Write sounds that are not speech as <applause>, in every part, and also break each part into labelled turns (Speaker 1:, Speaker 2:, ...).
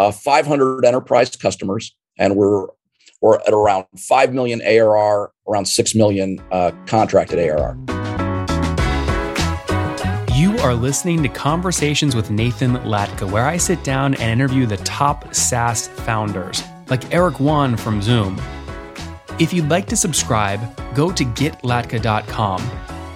Speaker 1: uh, 500 enterprise customers, and we're we're at around 5 million ARR, around 6 million uh, contracted ARR.
Speaker 2: You are listening to Conversations with Nathan Latka, where I sit down and interview the top SaaS founders, like Eric Yuan from Zoom. If you'd like to subscribe, go to getlatka.com.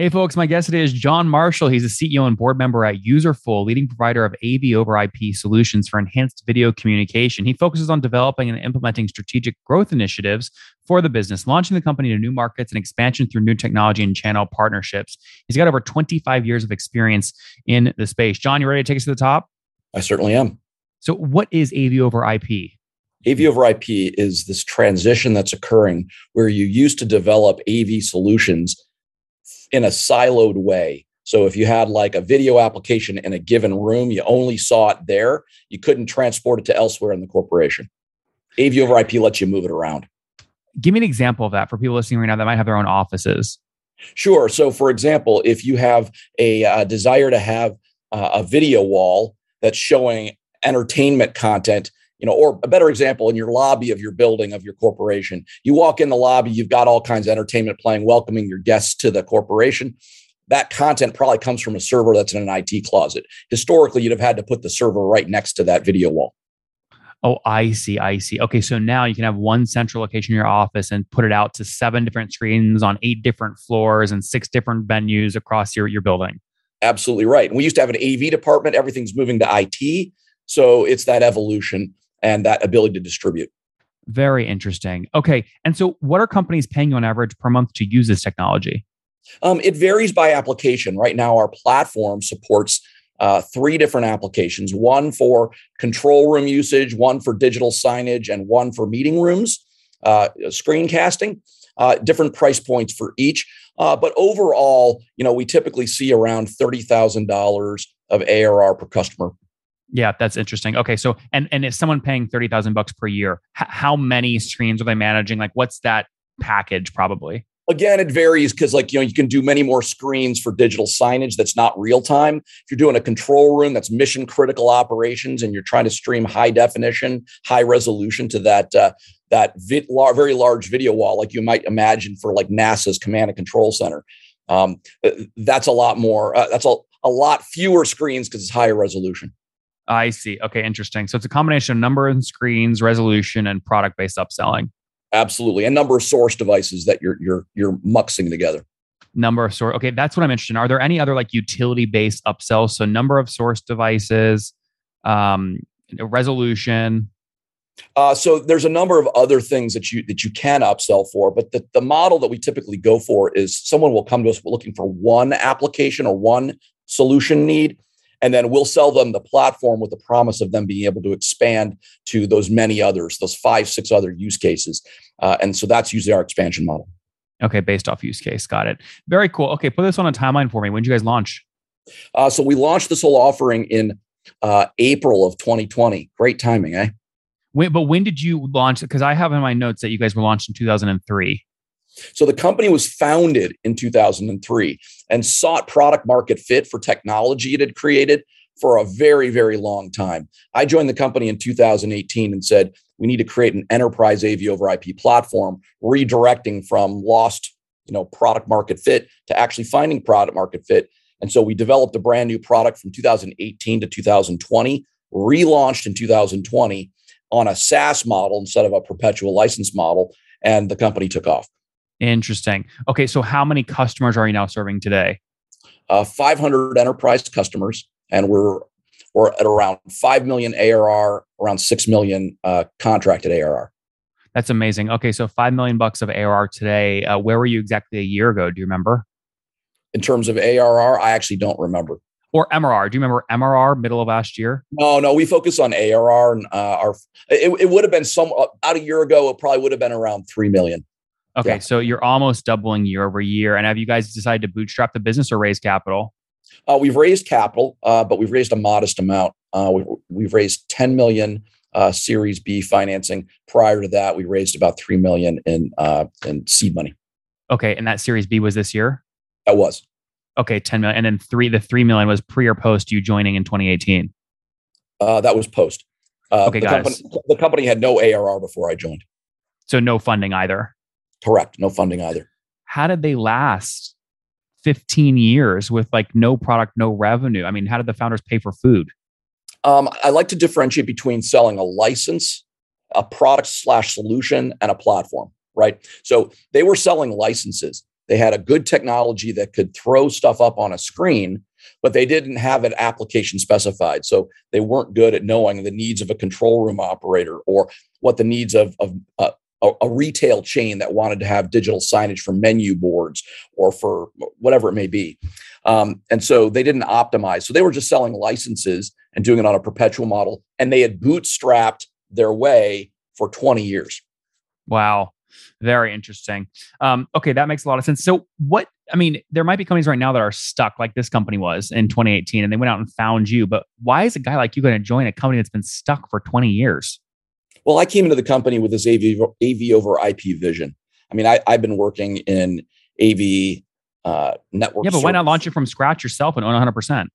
Speaker 2: Hey, folks, my guest today is John Marshall. He's a CEO and board member at Userful, leading provider of AV over IP solutions for enhanced video communication. He focuses on developing and implementing strategic growth initiatives for the business, launching the company to new markets and expansion through new technology and channel partnerships. He's got over 25 years of experience in the space. John, you ready to take us to the top?
Speaker 1: I certainly am.
Speaker 2: So, what is AV over IP?
Speaker 1: AV over IP is this transition that's occurring where you used to develop AV solutions in a siloed way. So if you had like a video application in a given room, you only saw it there. You couldn't transport it to elsewhere in the corporation. AV over IP lets you move it around.
Speaker 2: Give me an example of that for people listening right now that might have their own offices.
Speaker 1: Sure. So, for example, if you have a, a desire to have uh, a video wall that's showing entertainment content, you know, or a better example in your lobby of your building of your corporation, you walk in the lobby, you've got all kinds of entertainment playing, welcoming your guests to the corporation. That content probably comes from a server that's in an IT closet. Historically, you'd have had to put the server right next to that video wall.
Speaker 2: Oh, I see. I see. Okay. So now you can have one central location in your office and put it out to seven different screens on eight different floors and six different venues across your, your building.
Speaker 1: Absolutely right. And we used to have an AV department. Everything's moving to IT. So it's that evolution and that ability to distribute.
Speaker 2: Very interesting. Okay. And so, what are companies paying you on average per month to use this technology?
Speaker 1: Um, it varies by application. Right now, our platform supports uh, three different applications one for control room usage, one for digital signage, and one for meeting rooms, uh, screencasting. Uh, different price points for each. Uh, but overall, you know, we typically see around $30,000 of ARR per customer
Speaker 2: yeah, that's interesting. Okay, so and and if someone paying thirty thousand bucks per year, h- how many screens are they managing? Like, what's that package? Probably.
Speaker 1: Again, it varies because, like, you know, you can do many more screens for digital signage that's not real time. If you're doing a control room that's mission critical operations and you're trying to stream high definition, high resolution to that uh, that lar- very large video wall, like you might imagine for like NASA's command and control center, um, uh, that's a lot more. Uh, that's a, a lot fewer screens because it's higher resolution.
Speaker 2: I see. Okay, interesting. So it's a combination of number of screens, resolution, and product based upselling.
Speaker 1: Absolutely, and number of source devices that you're you're you're muxing together.
Speaker 2: Number of source. Okay, that's what I'm interested in. Are there any other like utility based upsells? So number of source devices, um, resolution.
Speaker 1: Uh, so there's a number of other things that you that you can upsell for, but the, the model that we typically go for is someone will come to us looking for one application or one solution need, and then we'll sell them the platform with the promise of them being able to expand to those many others, those five, six other use cases. Uh, and so that's usually our expansion model.
Speaker 2: Okay, based off use case. Got it. Very cool. Okay, put this on a timeline for me. When did you guys launch?
Speaker 1: Uh, so we launched this whole offering in uh, April of 2020. Great timing, eh?
Speaker 2: Wait, but when did you launch? Because I have in my notes that you guys were launched in 2003.
Speaker 1: So the company was founded in 2003 and sought product market fit for technology it had created for a very, very long time. I joined the company in 2018 and said, we need to create an enterprise AV over IP platform, redirecting from lost, you know, product market fit to actually finding product market fit. And so we developed a brand new product from 2018 to 2020, relaunched in 2020 on a SaaS model instead of a perpetual license model, and the company took off.
Speaker 2: Interesting. Okay, so how many customers are you now serving today?
Speaker 1: Uh, 500 enterprise customers, and we're we're at around five million ARR, around six million uh, contracted ARR.
Speaker 2: That's amazing. Okay, so five million bucks of ARR today. Uh, where were you exactly a year ago? Do you remember?
Speaker 1: In terms of ARR, I actually don't remember.
Speaker 2: Or MRR? Do you remember MRR middle of last year?
Speaker 1: No, no. We focus on ARR, and uh, our it, it would have been some about a year ago. It probably would have been around three million.
Speaker 2: Okay, yeah. so you're almost doubling year over year. And have you guys decided to bootstrap the business or raise capital?
Speaker 1: Uh, we've raised capital, uh, but we've raised a modest amount. Uh, we've, we've, raised 10 million uh, Series B financing. Prior to that, we raised about three million in uh, in seed money.
Speaker 2: Okay, and that Series B was this year.
Speaker 1: That was.
Speaker 2: Okay, 10 million, and then three. The three million was pre or post you joining in 2018.
Speaker 1: Uh, that was post.
Speaker 2: okay,
Speaker 1: the
Speaker 2: guys.
Speaker 1: company, the company had no ARR before I joined.
Speaker 2: So no funding either.
Speaker 1: Correct. No funding either.
Speaker 2: How did they last 15 years with like no product, no revenue? I mean, how did the founders pay for food?
Speaker 1: Um, I like to differentiate between selling a license, a product slash solution, and a platform, right? So they were selling licenses. They had a good technology that could throw stuff up on a screen, but they didn't have an application specified. So they weren't good at knowing the needs of a control room operator or what the needs of, of uh, a, a, retail chain that wanted to have digital signage for menu boards or for whatever it may be. Um, and so they didn't optimize. So they were just selling licenses and doing it on a perpetual model. And they had bootstrapped their way for 20 years.
Speaker 2: Wow. Very interesting. Um, okay, that makes a lot of sense. So, what I mean, there might be companies right now that are stuck, like this company was in 2018, and they went out and found you. But why is a guy like you going to join a company that's been stuck for 20 years?
Speaker 1: Well, I came into the company with this AV, AV over IP vision. I mean, I, have been working in AV uh, network.
Speaker 2: Yeah, but why not launch it from scratch yourself and own 100%?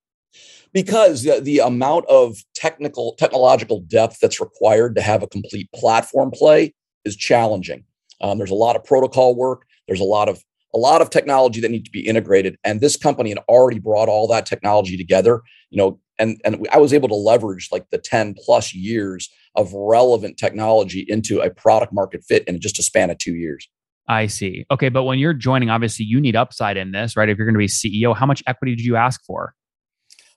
Speaker 1: Because the, the amount of technical, technological depth that's required to have a complete platform play is challenging. Um, there's a lot of protocol work. There's a lot of a lot of technology that needs to be integrated, and this company had already brought all that technology together. You know, and and I was able to leverage like the 10 plus years of relevant technology into a product market fit in just a span of two years.
Speaker 2: I see. Okay, but when you're joining, obviously you need upside in this, right? If you're going to be CEO, how much equity did you ask for?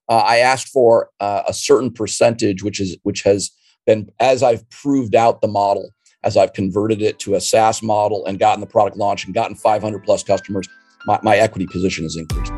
Speaker 1: Uh, I asked for uh, a certain percentage, which is which has been as I've proved out the model, as I've converted it to a SaaS model and gotten the product launched and gotten 500 plus customers, my, my equity position has increased.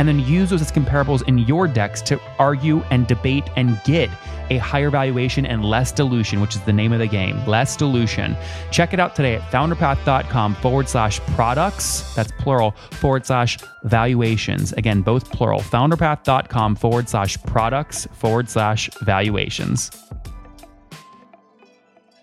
Speaker 2: and then use those as comparables in your decks to argue and debate and get a higher valuation and less dilution, which is the name of the game. Less dilution. Check it out today at founderpath.com forward slash products, that's plural, forward slash valuations. Again, both plural. Founderpath.com forward slash products forward slash valuations.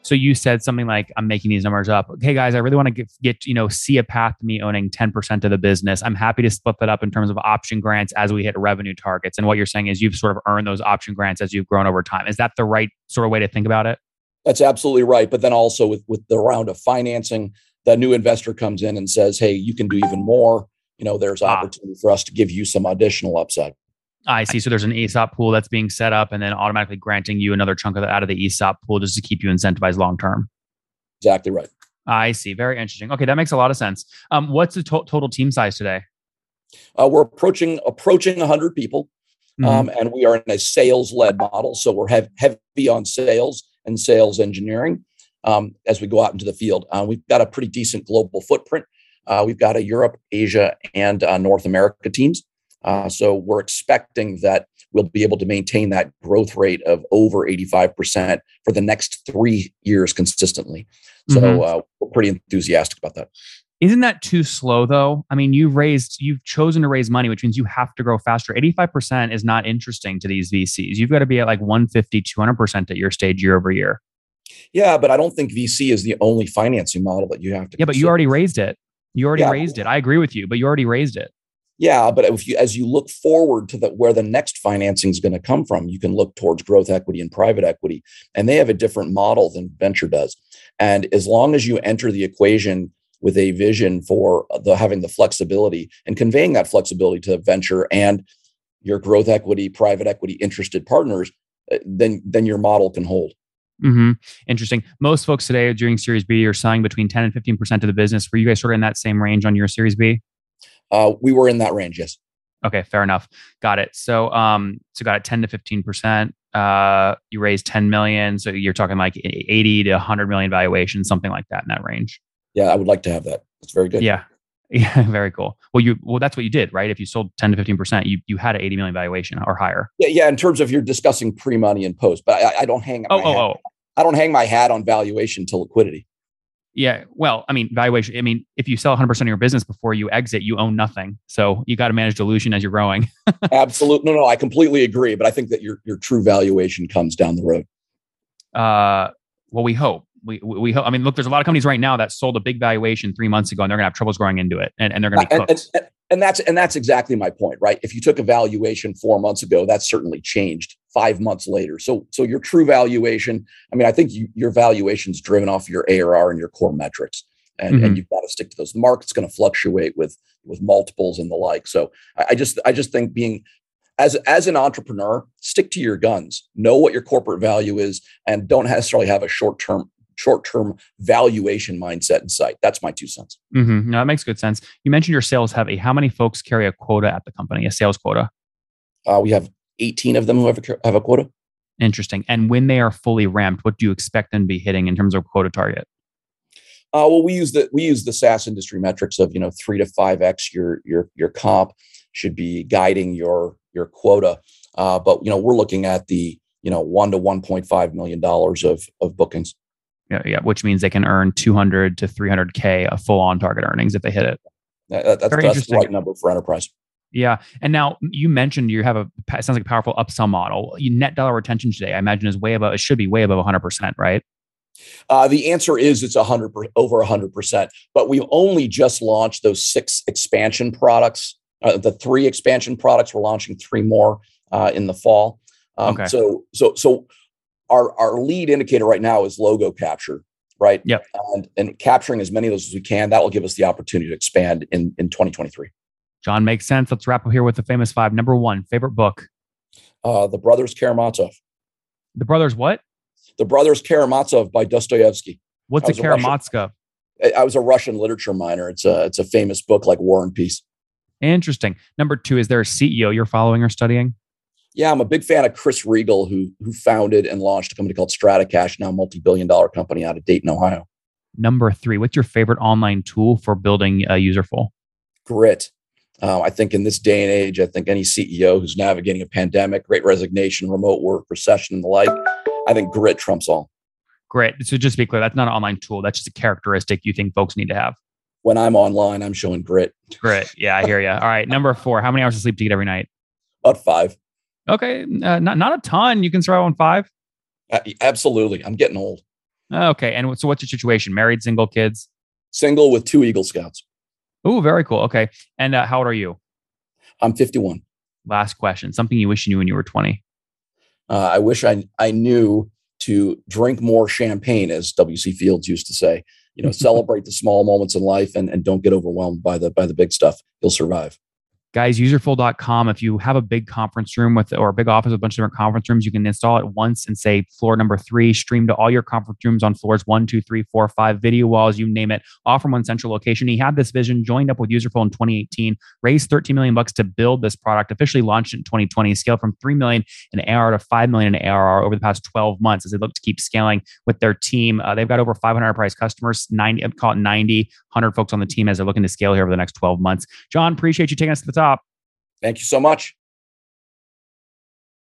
Speaker 2: So you said something like, I'm making these numbers up. Okay, guys, I really want to get, get, you know, see a path to me owning 10% of the business. I'm happy to split that up in terms of option grants as we hit revenue targets. And what you're saying is you've sort of earned those option grants as you've grown over time. Is that the right sort of way to think about it?
Speaker 1: That's absolutely right. But then also with, with the round of financing, the new investor comes in and says, hey, you can do even more. You know, there's ah. opportunity for us to give you some additional upside.
Speaker 2: I see. So there's an ESOP pool that's being set up and then automatically granting you another chunk of the, out of the ESOP pool just to keep you incentivized long term.
Speaker 1: Exactly right.
Speaker 2: I see. Very interesting. Okay, that makes a lot of sense. Um, what's the to- total team size today?
Speaker 1: Uh, we're approaching approaching 100 people, mm-hmm. um, and we are in a sales led model. So we're hev- heavy on sales and sales engineering um, as we go out into the field. Uh, we've got a pretty decent global footprint. Uh, we've got a Europe, Asia, and uh, North America teams. Uh, so we're expecting that we'll be able to maintain that growth rate of over 85% for the next three years consistently. So mm-hmm. uh, we're pretty enthusiastic about that.
Speaker 2: Isn't that too slow though? I mean, you've raised, you've chosen to raise money, which means you have to grow faster. 85% is not interesting to these VCs. You've got to be at like 150, 200% at your stage year over year.
Speaker 1: Yeah, but I don't think VC is the only financing model that you have to.
Speaker 2: Yeah, consider. but you already raised it. You already yeah. raised it. I agree with you, but you already raised it.
Speaker 1: Yeah, but if you as you look forward to the where the next financing is going to come from, you can look towards growth equity and private equity, and they have a different model than venture does. And as long as you enter the equation with a vision for the having the flexibility and conveying that flexibility to venture and your growth equity, private equity interested partners, uh, then then your model can hold.
Speaker 2: Mm-hmm. Interesting. Most folks today during Series B are selling between 10 and 15 percent of the business. Were you guys sort of in that same range on your Series B?
Speaker 1: Uh, we were in that range, yes.
Speaker 2: Okay, fair enough. Got it. So, um, so got it ten to fifteen percent. Uh, you raised ten million, so you're talking like eighty to hundred million valuation, something like that in that range.
Speaker 1: Yeah, I would like to have that. That's very good.
Speaker 2: Yeah, <laughs> yeah, very cool. Well, you well that's what you did, right? If you sold ten to fifteen percent, you you had an eighty million valuation or higher.
Speaker 1: Yeah, yeah. In terms of you're discussing pre money and post, but I, I don't hang.
Speaker 2: Oh, oh, oh.
Speaker 1: I don't hang my hat on valuation to liquidity.
Speaker 2: Yeah. Well, I mean, valuation. I mean, if you sell 100% of your business before you exit, you own nothing. So you got to manage dilution as you're growing. <laughs>
Speaker 1: Absolutely. No, no, I completely agree. But I think that your, your true valuation comes down the road.
Speaker 2: Uh, well, we hope. We, we hope. I mean, look, there's a lot of companies right now that sold a big valuation three months ago and they're going to have troubles growing into it and, and they're going to be cooked.
Speaker 1: And, and, and that's and that's exactly my point, right? If you took a valuation four months ago, that's certainly changed five months later. So so your true valuation, I mean, I think you, your is driven off your ARR and your core metrics. And, mm-hmm. and you've got to stick to those. The market's going to fluctuate with with multiples and the like. So I, I just I just think being as as an entrepreneur, stick to your guns. Know what your corporate value is, and don't necessarily have a short term short term valuation mindset in sight. That's my two cents.
Speaker 2: Mm-hmm. No, that makes good sense. You mentioned your sales heavy. How many folks carry a quota at the company, a sales quota?
Speaker 1: Uh, we have 18 of them who have a, have a quota.
Speaker 2: Interesting. And when they are fully ramped, what do you expect them to be hitting in terms of quota target?
Speaker 1: Uh, well, we use the we use the SaaS industry metrics of you know three to five x your your your comp should be guiding your your quota. Uh, but you know we're looking at the you know one to one point five million dollars of of bookings
Speaker 2: yeah, yeah, which means they can earn 200 to 300k of full on target earnings if they hit it.
Speaker 1: That, that's, Very that's the right number for enterprise.
Speaker 2: Yeah, and now you mentioned you have a it sounds like a powerful upsell model. Net dollar retention today, I imagine, is way above. It should be way above 100 percent, right?
Speaker 1: Uh, the answer is it's 100 over 100 percent. But we've only just launched those six expansion products. Uh, the three expansion products. We're launching three more uh, in the fall. Um, okay. So so so our our lead indicator right now is logo capture, right?
Speaker 2: Yep.
Speaker 1: And and capturing as many of those as we can, that will give us the opportunity to expand in in 2023.
Speaker 2: John makes sense. Let's wrap up here with the famous five. Number one, favorite book.
Speaker 1: Uh, the Brothers Karamazov.
Speaker 2: The Brothers what?
Speaker 1: The Brothers Karamazov by Dostoevsky.
Speaker 2: What's a Karamazov?
Speaker 1: I was a Russian literature minor. It's a it's a famous book like War and Peace.
Speaker 2: Interesting. Number two, is there a CEO you're following or studying?
Speaker 1: yeah, I'm a big fan of Chris Riegel, who who founded and launched a company called StrataCache, now a multi-billion dollar company out of Dayton, Ohio.
Speaker 2: Number three, what's your favorite online tool for building a Userful?
Speaker 1: Grit. Uh, I think in this day and age, I think any CEO who's navigating a pandemic, great resignation, remote work, recession, and the like, I think grit trumps all.
Speaker 2: Great. So just to be clear, that's not an online tool. That's just a characteristic you think folks need to have.
Speaker 1: When I'm online, I'm showing grit.
Speaker 2: Grit. Yeah, I hear you. All right. Number four, how many hours of sleep do you get every night?
Speaker 1: About five.
Speaker 2: Okay, uh, not not a ton. You can survive on five.
Speaker 1: Uh, absolutely, I'm getting old.
Speaker 2: Okay, and so what's your situation? Married, single, kids?
Speaker 1: Single with two Eagle Scouts.
Speaker 2: Oh, very cool. Okay, and uh, how old are you?
Speaker 1: I'm 51.
Speaker 2: Last question. Something you wish you knew when you were 20.
Speaker 1: Uh, I wish I I knew to drink more champagne, as W.C. Fields used to say. You know, <laughs> celebrate the small moments in life and, and don't get overwhelmed by the by the big stuff. You'll survive
Speaker 2: guys userful.com if you have a big conference room with or a big office with a bunch of different conference rooms you can install it once and say floor number three stream to all your conference rooms on floors one two three four five video walls you name it. All from one central location. He had this vision joined up with userful in 2018 raised 13 million bucks to build this product officially launched in 2020 scaled from 3 million in ARR to 5 million in ARR over the past 12 months as they look to keep scaling with their team. Uh, they've got over 500 enterprise customers 90 call it 90 100 folks on the team as they're looking to scale here over the next 12 months john appreciate you taking us to the top
Speaker 1: Thank you so much.